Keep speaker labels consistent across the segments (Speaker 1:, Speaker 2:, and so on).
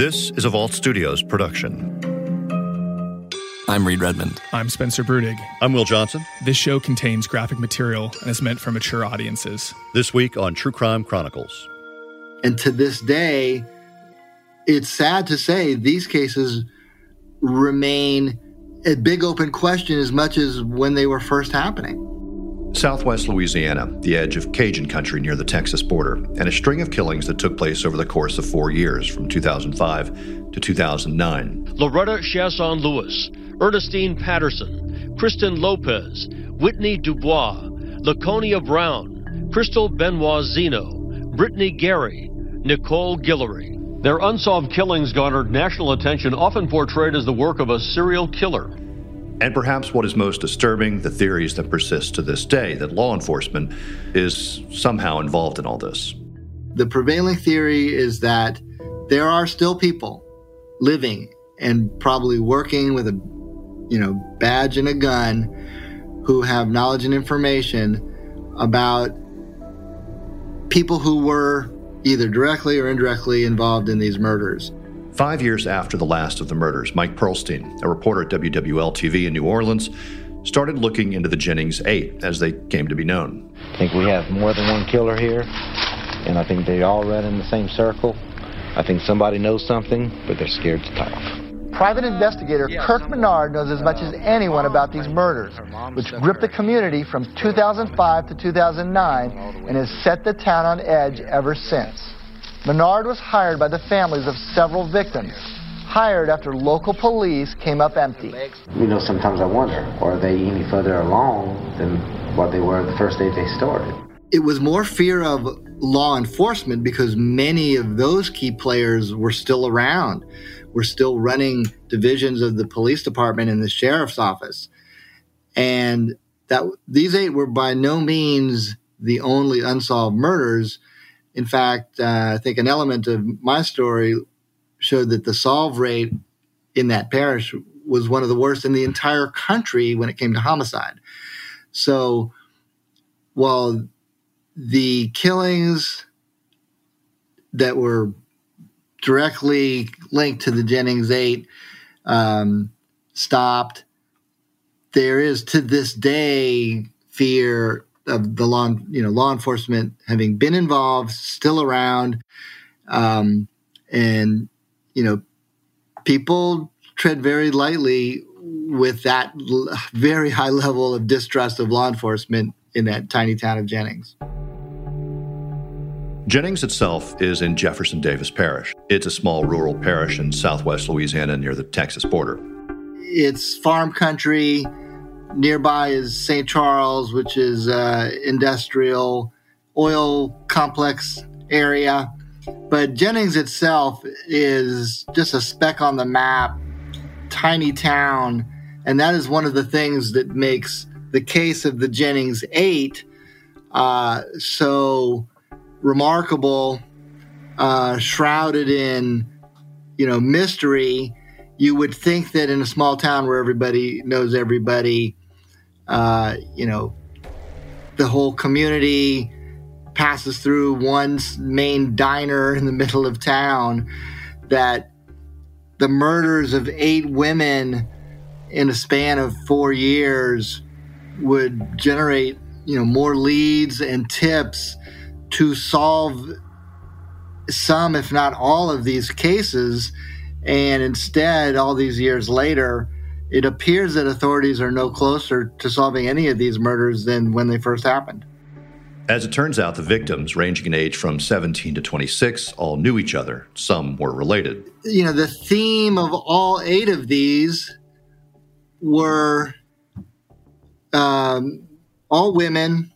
Speaker 1: This is a Vault Studios production.
Speaker 2: I'm Reed Redmond.
Speaker 3: I'm Spencer Brudig.
Speaker 1: I'm Will Johnson.
Speaker 3: This show contains graphic material and is meant for mature audiences.
Speaker 1: This week on True Crime Chronicles.
Speaker 4: And to this day, it's sad to say these cases remain a big open question as much as when they were first happening.
Speaker 1: Southwest Louisiana, the edge of Cajun country near the Texas border, and a string of killings that took place over the course of four years, from 2005 to 2009.
Speaker 5: Loretta Chaisson Lewis, Ernestine Patterson, Kristen Lopez, Whitney Dubois, Laconia Brown, Crystal Benoit Zeno, Brittany Gary, Nicole Guillory. Their unsolved killings garnered national attention, often portrayed as the work of a serial killer.
Speaker 1: And perhaps what is most disturbing, the theories that persist to this day that law enforcement is somehow involved in all this.
Speaker 4: The prevailing theory is that there are still people living and probably working with a you know badge and a gun who have knowledge and information about people who were either directly or indirectly involved in these murders.
Speaker 1: Five years after the last of the murders, Mike Perlstein, a reporter at WWL TV in New Orleans, started looking into the Jennings Eight as they came to be known.
Speaker 6: I think we have more than one killer here, and I think they all run in the same circle. I think somebody knows something, but they're scared to talk.
Speaker 7: Private investigator Kirk Menard knows as much as anyone about these murders, which gripped the community from 2005 to 2009 and has set the town on edge ever since. Menard was hired by the families of several victims, hired after local police came up empty.
Speaker 6: You know, sometimes I wonder, are they any further along than what they were the first day they started?
Speaker 4: It was more fear of law enforcement because many of those key players were still around, were still running divisions of the police department and the sheriff's office. And that these eight were by no means the only unsolved murders in fact, uh, I think an element of my story showed that the solve rate in that parish was one of the worst in the entire country when it came to homicide. So while the killings that were directly linked to the Jennings 8 um, stopped, there is to this day fear of the law, you know, law enforcement having been involved, still around, um, and you know, people tread very lightly with that l- very high level of distrust of law enforcement in that tiny town of Jennings.
Speaker 1: Jennings itself is in Jefferson Davis Parish. It's a small rural parish in southwest Louisiana near the Texas border.
Speaker 4: It's farm country Nearby is St. Charles, which is uh, industrial oil complex area. But Jennings itself is just a speck on the map, tiny town. And that is one of the things that makes the case of the Jennings 8 uh, so remarkable, uh, shrouded in, you know, mystery. You would think that in a small town where everybody knows everybody, uh, you know, the whole community passes through one main diner in the middle of town. That the murders of eight women in a span of four years would generate, you know, more leads and tips to solve some, if not all, of these cases. And instead, all these years later, it appears that authorities are no closer to solving any of these murders than when they first happened.
Speaker 1: As it turns out, the victims, ranging in age from 17 to 26, all knew each other. Some were related.
Speaker 4: You know, the theme of all eight of these were um, all women.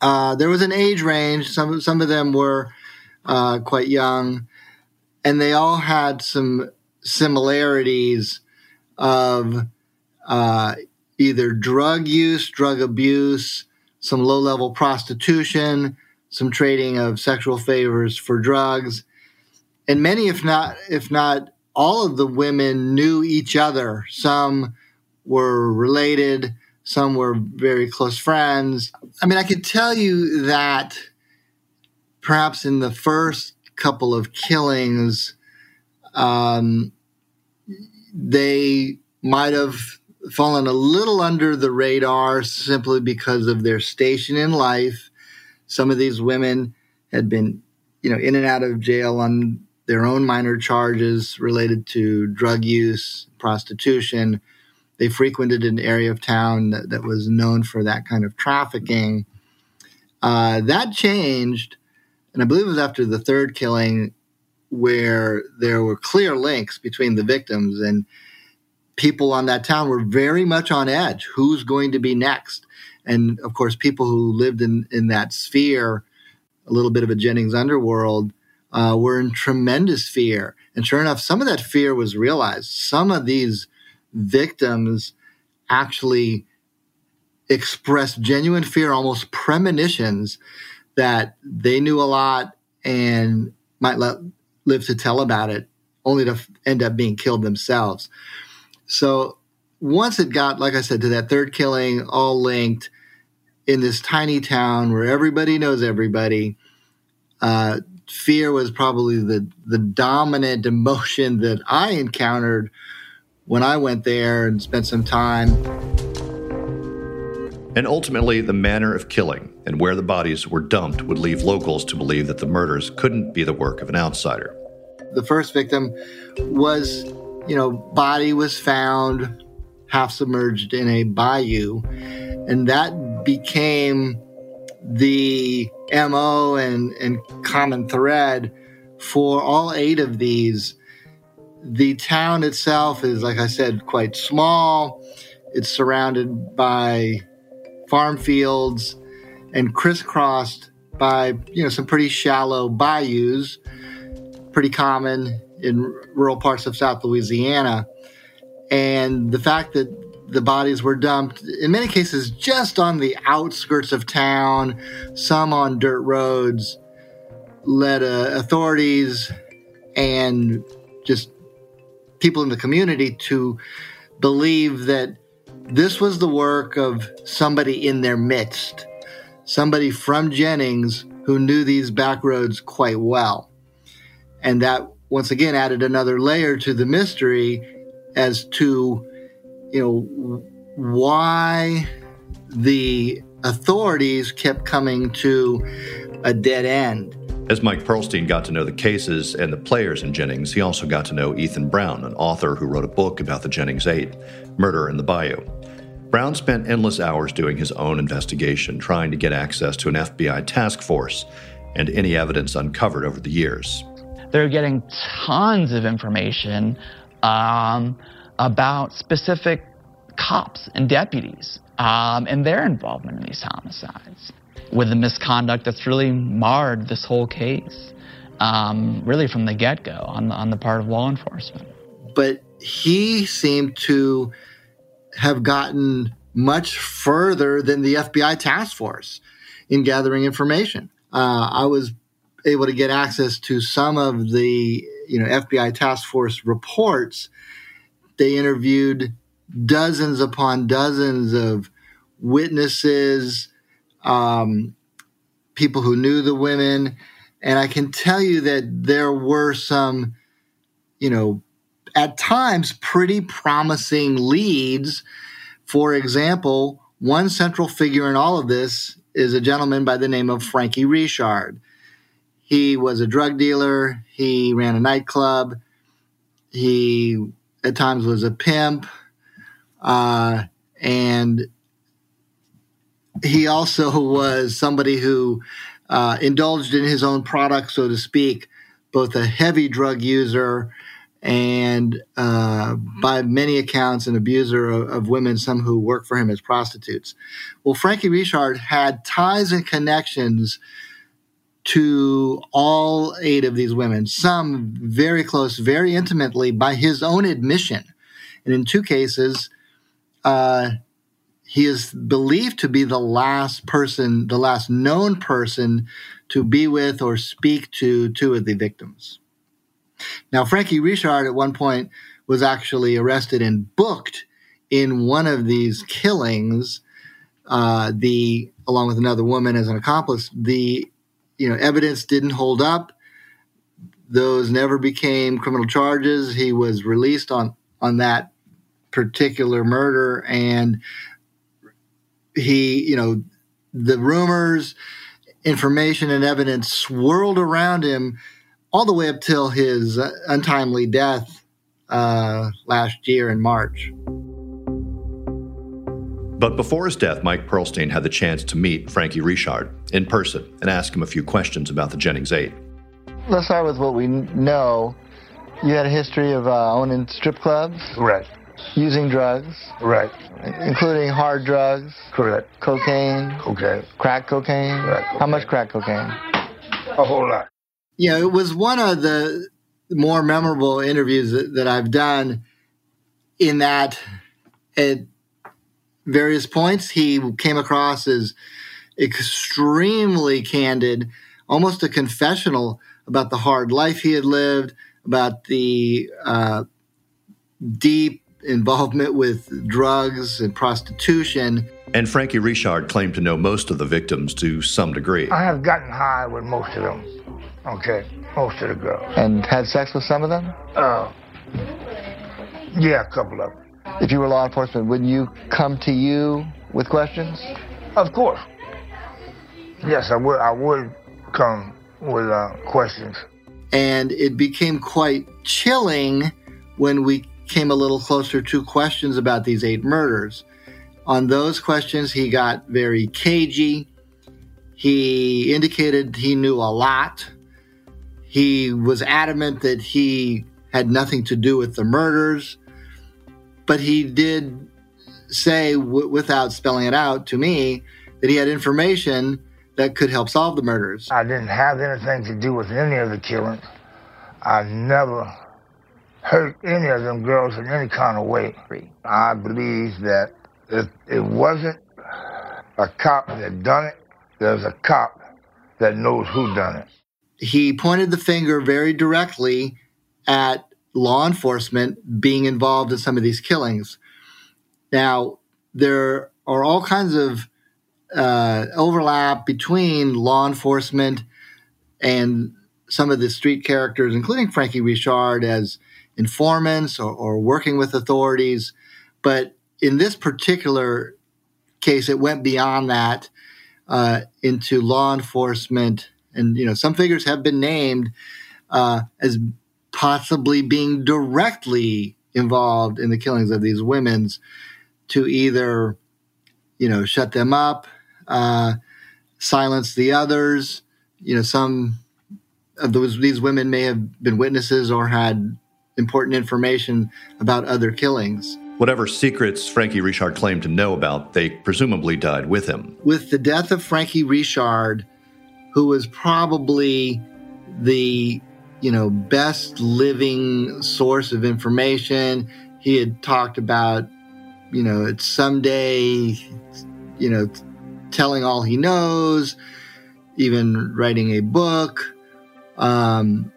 Speaker 4: Uh, there was an age range. Some some of them were uh, quite young, and they all had some similarities of uh, either drug use, drug abuse, some low level prostitution, some trading of sexual favors for drugs. And many, if not, if not all of the women knew each other. Some were related, some were very close friends. I mean, I can tell you that perhaps in the first couple of killings, Um, they might have fallen a little under the radar simply because of their station in life. Some of these women had been, you know, in and out of jail on their own minor charges related to drug use, prostitution. They frequented an area of town that, that was known for that kind of trafficking. Uh, that changed, and I believe it was after the third killing where there were clear links between the victims and people on that town were very much on edge. Who's going to be next? And of course, people who lived in, in that sphere, a little bit of a Jennings underworld, uh, were in tremendous fear. And sure enough, some of that fear was realized. Some of these victims actually expressed genuine fear, almost premonitions that they knew a lot and might let, live to tell about it, only to end up being killed themselves. So once it got, like I said, to that third killing, all linked in this tiny town where everybody knows everybody, uh, fear was probably the the dominant emotion that I encountered when I went there and spent some time.
Speaker 1: And ultimately, the manner of killing and where the bodies were dumped would leave locals to believe that the murders couldn't be the work of an outsider.
Speaker 4: The first victim was, you know, body was found half submerged in a bayou, and that became the MO and, and common thread for all eight of these. The town itself is, like I said, quite small. It's surrounded by farm fields and crisscrossed by you know some pretty shallow bayous, pretty common in rural parts of South Louisiana. And the fact that the bodies were dumped in many cases just on the outskirts of town, some on dirt roads, led uh, authorities and just people in the community to believe that this was the work of somebody in their midst, somebody from Jennings who knew these back roads quite well. And that once again added another layer to the mystery as to, you know, why the authorities kept coming to a dead end.
Speaker 1: As Mike Perlstein got to know the cases and the players in Jennings, he also got to know Ethan Brown, an author who wrote a book about the Jennings Eight Murder in the Bayou. Brown spent endless hours doing his own investigation, trying to get access to an FBI task force and any evidence uncovered over the years.
Speaker 8: They're getting tons of information um, about specific cops and deputies um, and their involvement in these homicides with the misconduct that's really marred this whole case, um, really from the get go on the, on the part of law enforcement.
Speaker 4: But he seemed to have gotten much further than the FBI task force in gathering information. Uh, I was able to get access to some of the you know FBI task force reports. They interviewed dozens upon dozens of witnesses, um, people who knew the women, and I can tell you that there were some, you know, at times pretty promising leads. For example, one central figure in all of this is a gentleman by the name of Frankie Richard. He was a drug dealer, he ran a nightclub, he at times was a pimp, uh, and he also was somebody who uh, indulged in his own product, so to speak, both a heavy drug user and uh, by many accounts, an abuser of, of, women, some who worked for him as prostitutes. Well, Frankie Richard had ties and connections to all eight of these women, some very close, very intimately, by his own admission. And in two cases, uh, he is believed to be the last person, the last known person to be with or speak to two of the victims. Now, Frankie Richard at one point was actually arrested and booked in one of these killings. Uh, the along with another woman as an accomplice, the you know evidence didn't hold up. those never became criminal charges. He was released on on that particular murder, and he, you know, the rumors, information, and evidence swirled around him all the way up till his untimely death uh, last year in March.
Speaker 1: But before his death, Mike Perlstein had the chance to meet Frankie Richard in person and ask him a few questions about the Jennings 8.
Speaker 7: Let's start with what we know. You had a history of uh, owning strip clubs?
Speaker 9: Right.
Speaker 7: Using drugs?
Speaker 9: Right.
Speaker 7: Including hard drugs?
Speaker 9: Correct.
Speaker 7: Cocaine?
Speaker 9: Okay.
Speaker 7: Crack cocaine?
Speaker 9: Right.
Speaker 7: How much crack cocaine?
Speaker 9: A whole lot.
Speaker 4: Yeah, it was one of the more memorable interviews that, that I've done in that at various points he came across as extremely candid, almost a confessional about the hard life he had lived, about the uh, deep involvement with drugs and prostitution.
Speaker 1: And Frankie Richard claimed to know most of the victims to some degree.
Speaker 9: I have gotten high with most of them. Okay, most of the girls.
Speaker 7: And had sex with some of them?
Speaker 9: Uh, yeah, a couple of them.
Speaker 7: If you were law enforcement, wouldn't you come to you with questions?
Speaker 9: Of course. Yes, I would. I would come with uh, questions.
Speaker 4: And it became quite chilling when we came a little closer to questions about these eight murders. On those questions, he got very cagey. He indicated he knew a lot. He was adamant that he had nothing to do with the murders, but he did say, w- without spelling it out to me, that he had information that could help solve the murders.
Speaker 9: I didn't have anything to do with any of the killings. I never hurt any of them girls in any kind of way. I believe that if it wasn't a cop that done it, there's a cop that knows who done it.
Speaker 4: He pointed the finger very directly at law enforcement being involved in some of these killings. Now, there are all kinds of uh, overlap between law enforcement and some of the street characters, including Frankie Richard, as informants or, or working with authorities. But in this particular case, it went beyond that uh, into law enforcement. And, you know, some figures have been named uh, as possibly being directly involved in the killings of these women's to either, you know, shut them up, uh, silence the others. You know, some of those these women may have been witnesses or had important information about other killings.
Speaker 1: Whatever secrets Frankie Richard claimed to know about, they presumably died with him.
Speaker 4: With the death of Frankie Richard, who was probably the you know best living source of information, he had talked about you know it's someday you know telling all he knows, even writing a book. Um,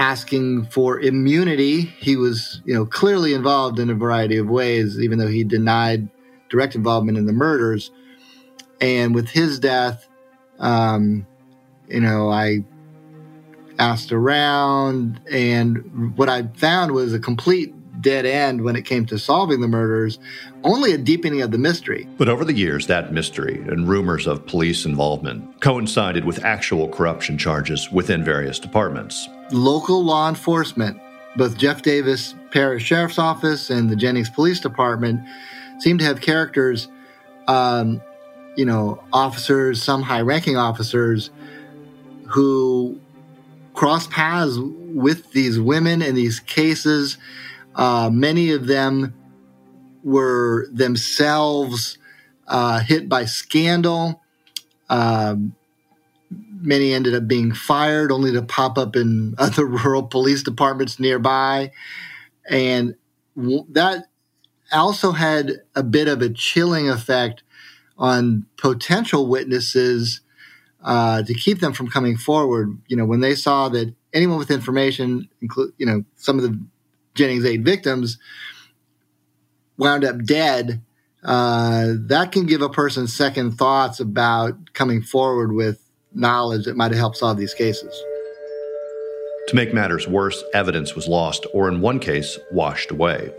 Speaker 4: asking for immunity. He was, you know, clearly involved in a variety of ways, even though he denied direct involvement in the murders. And with his death, um, you know, I asked around, and what I found was a complete dead end when it came to solving the murders, only a deepening of the mystery.
Speaker 1: But over the years, that mystery and rumors of police involvement coincided with actual corruption charges within various departments.
Speaker 4: Local law enforcement, both Jeff Davis Parish Sheriff's Office and the Jennings Police Department, seem to have characters, um, you know, officers, some high ranking officers who cross paths with these women in these cases uh, many of them were themselves uh, hit by scandal. Um, many ended up being fired, only to pop up in other rural police departments nearby. And that also had a bit of a chilling effect on potential witnesses uh, to keep them from coming forward. You know, when they saw that anyone with information, include you know some of the Jennings 8 victims wound up dead, uh, that can give a person second thoughts about coming forward with knowledge that might have helped solve these cases.
Speaker 1: To make matters worse, evidence was lost or, in one case, washed away.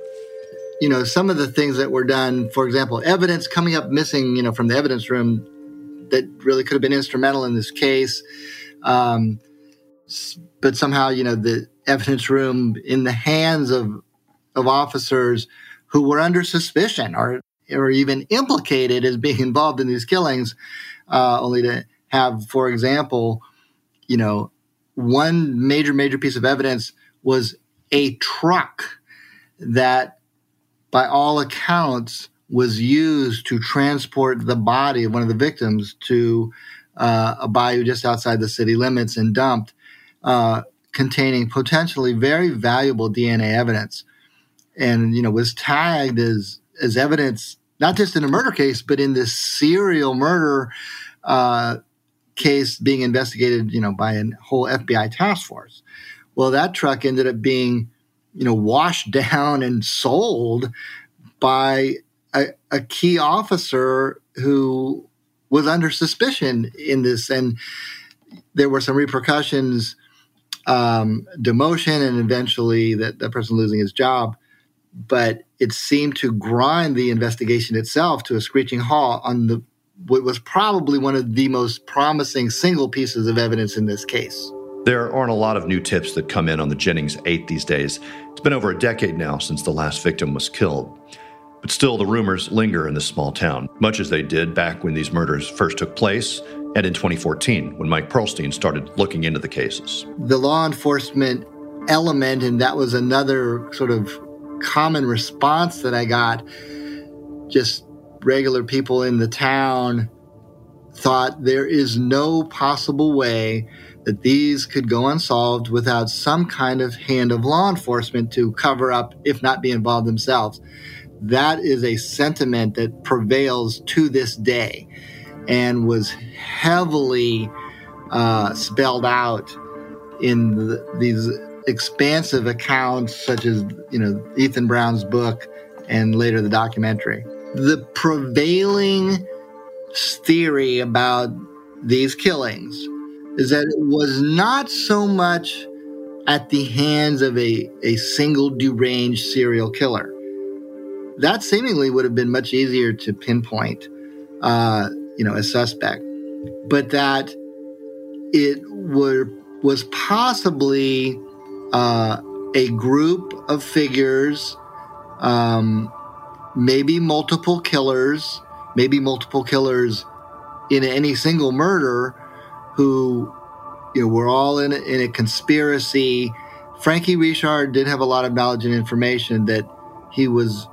Speaker 4: You know, some of the things that were done, for example, evidence coming up missing, you know, from the evidence room that really could have been instrumental in this case. Um, but somehow, you know, the evidence room in the hands of of officers who were under suspicion or or even implicated as being involved in these killings, uh, only to have, for example, you know, one major major piece of evidence was a truck that, by all accounts, was used to transport the body of one of the victims to uh, a bayou just outside the city limits and dumped, uh, containing potentially very valuable DNA evidence, and you know was tagged as as evidence not just in a murder case but in this serial murder uh, case being investigated, you know, by a whole FBI task force. Well, that truck ended up being, you know, washed down and sold by a, a key officer who was under suspicion in this, and there were some repercussions, um, demotion, and eventually that that person losing his job. But it seemed to grind the investigation itself to a screeching halt on the what was probably one of the most promising single pieces of evidence in this case.
Speaker 1: There aren't a lot of new tips that come in on the Jennings 8 these days. It's been over a decade now since the last victim was killed. But still, the rumors linger in this small town, much as they did back when these murders first took place and in 2014 when Mike Perlstein started looking into the cases.
Speaker 4: The law enforcement element, and that was another sort of common response that I got, just regular people in the town thought there is no possible way that these could go unsolved without some kind of hand of law enforcement to cover up, if not be involved themselves. That is a sentiment that prevails to this day and was heavily uh, spelled out in the, these expansive accounts such as you know Ethan Brown's book and later the documentary the prevailing theory about these killings is that it was not so much at the hands of a, a single deranged serial killer. That seemingly would have been much easier to pinpoint, uh, you know, a suspect, but that it were was possibly uh, a group of figures, um, maybe multiple killers, maybe multiple killers in any single murder, who you know were all in a, in a conspiracy. Frankie Richard did have a lot of knowledge and information that he was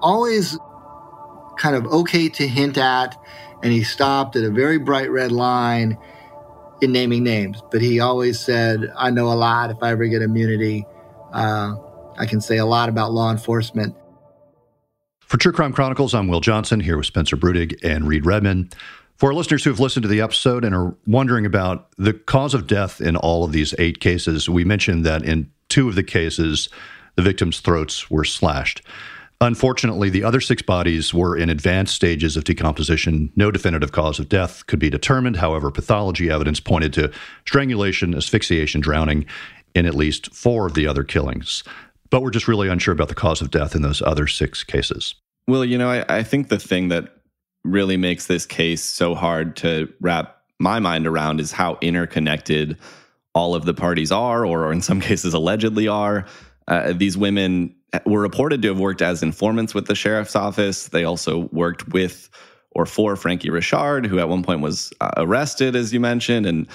Speaker 4: always kind of okay to hint at, and he stopped at a very bright red line in naming names. But he always said, I know a lot. If I ever get immunity, uh, I can say a lot about law enforcement.
Speaker 1: For True Crime Chronicles, I'm Will Johnson here with Spencer Brudig and Reed Redmond. For listeners who have listened to the episode and are wondering about the cause of death in all of these eight cases, we mentioned that in two of the cases, the victims' throats were slashed. Unfortunately, the other six bodies were in advanced stages of decomposition. No definitive cause of death could be determined. However, pathology evidence pointed to strangulation, asphyxiation, drowning in at least four of the other killings. But we're just really unsure about the cause of death in those other six cases.
Speaker 10: Well, you know, I, I think the thing that really makes this case so hard to wrap my mind around is how interconnected all of the parties are, or in some cases allegedly are. Uh, these women were reported to have worked as informants with the sheriff's office. They also worked with or for Frankie Richard, who at one point was uh, arrested, as you mentioned. And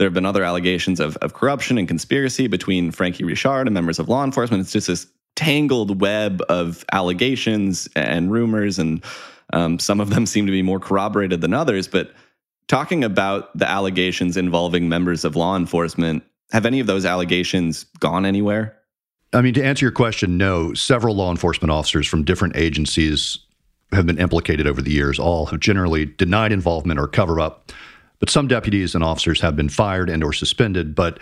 Speaker 10: there have been other allegations of, of corruption and conspiracy between Frankie Richard and members of law enforcement. It's just this tangled web of allegations and rumors, and um, some of them seem to be more corroborated than others. But talking about the allegations involving members of law enforcement, have any of those allegations gone anywhere?
Speaker 1: I mean, to answer your question, no. Several law enforcement officers from different agencies have been implicated over the years. All have generally denied involvement or cover up, but some deputies and officers have been fired and or suspended. But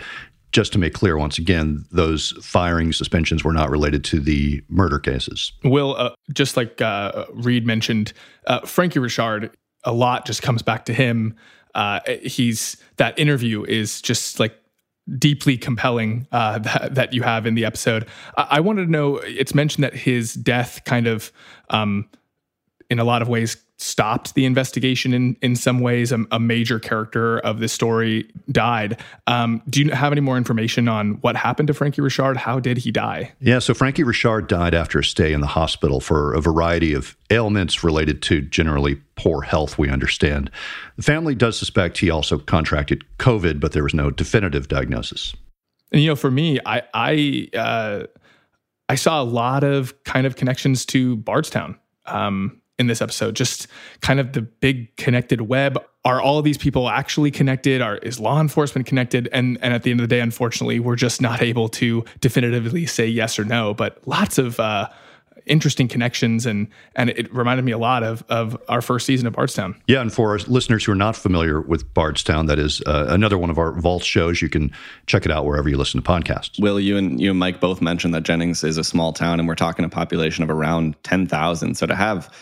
Speaker 1: just to make clear, once again, those firing suspensions were not related to the murder cases.
Speaker 3: Will, uh, just like uh, Reed mentioned, uh, Frankie Richard, a lot just comes back to him. Uh, he's that interview is just like deeply compelling uh, that, that, you have in the episode. I, I, wanted to know. It's mentioned that his death kind of, um, in a lot of ways, stopped the investigation in in some ways. A, a major character of this story died. Um, do you have any more information on what happened to Frankie Richard? How did he die?
Speaker 1: Yeah, so Frankie Richard died after a stay in the hospital for a variety of ailments related to generally poor health. We understand the family does suspect he also contracted COVID, but there was no definitive diagnosis.
Speaker 3: And you know, for me, I I uh, I saw a lot of kind of connections to Bardstown. Um, in this episode just kind of the big connected web are all these people actually connected are is law enforcement connected and and at the end of the day unfortunately we're just not able to definitively say yes or no but lots of uh, interesting connections and and it reminded me a lot of of our first season of Bardstown.
Speaker 1: Yeah, and for our listeners who are not familiar with Bardstown, that is uh, another one of our Vault shows. You can check it out wherever you listen to podcasts.
Speaker 10: Will you and you and Mike both mentioned that Jennings is a small town, and we're talking a population of around ten thousand. So to have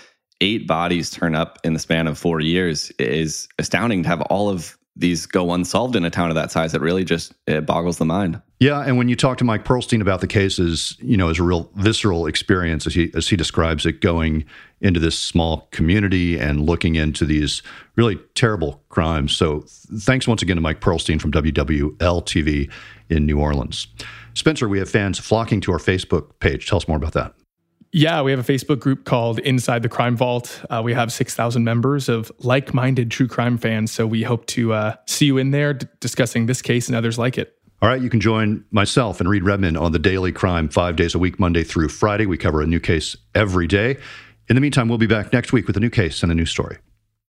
Speaker 10: eight bodies turn up in the span of four years is astounding to have all of these go unsolved in a town of that size. It really just it boggles the mind.
Speaker 1: Yeah, and when you talk to Mike Perlstein about the cases, you know, it's a real visceral experience as he as he describes it, going into this small community and looking into these really terrible crimes. So, thanks once again to Mike Perlstein from WWL TV in New Orleans. Spencer, we have fans flocking to our Facebook page. Tell us more about that.
Speaker 3: Yeah, we have a Facebook group called Inside the Crime Vault. Uh, we have 6,000 members of like minded true crime fans. So we hope to uh, see you in there d- discussing this case and others like it.
Speaker 1: All right, you can join myself and Reed Redmond on the Daily Crime five days a week, Monday through Friday. We cover a new case every day. In the meantime, we'll be back next week with a new case and a new story.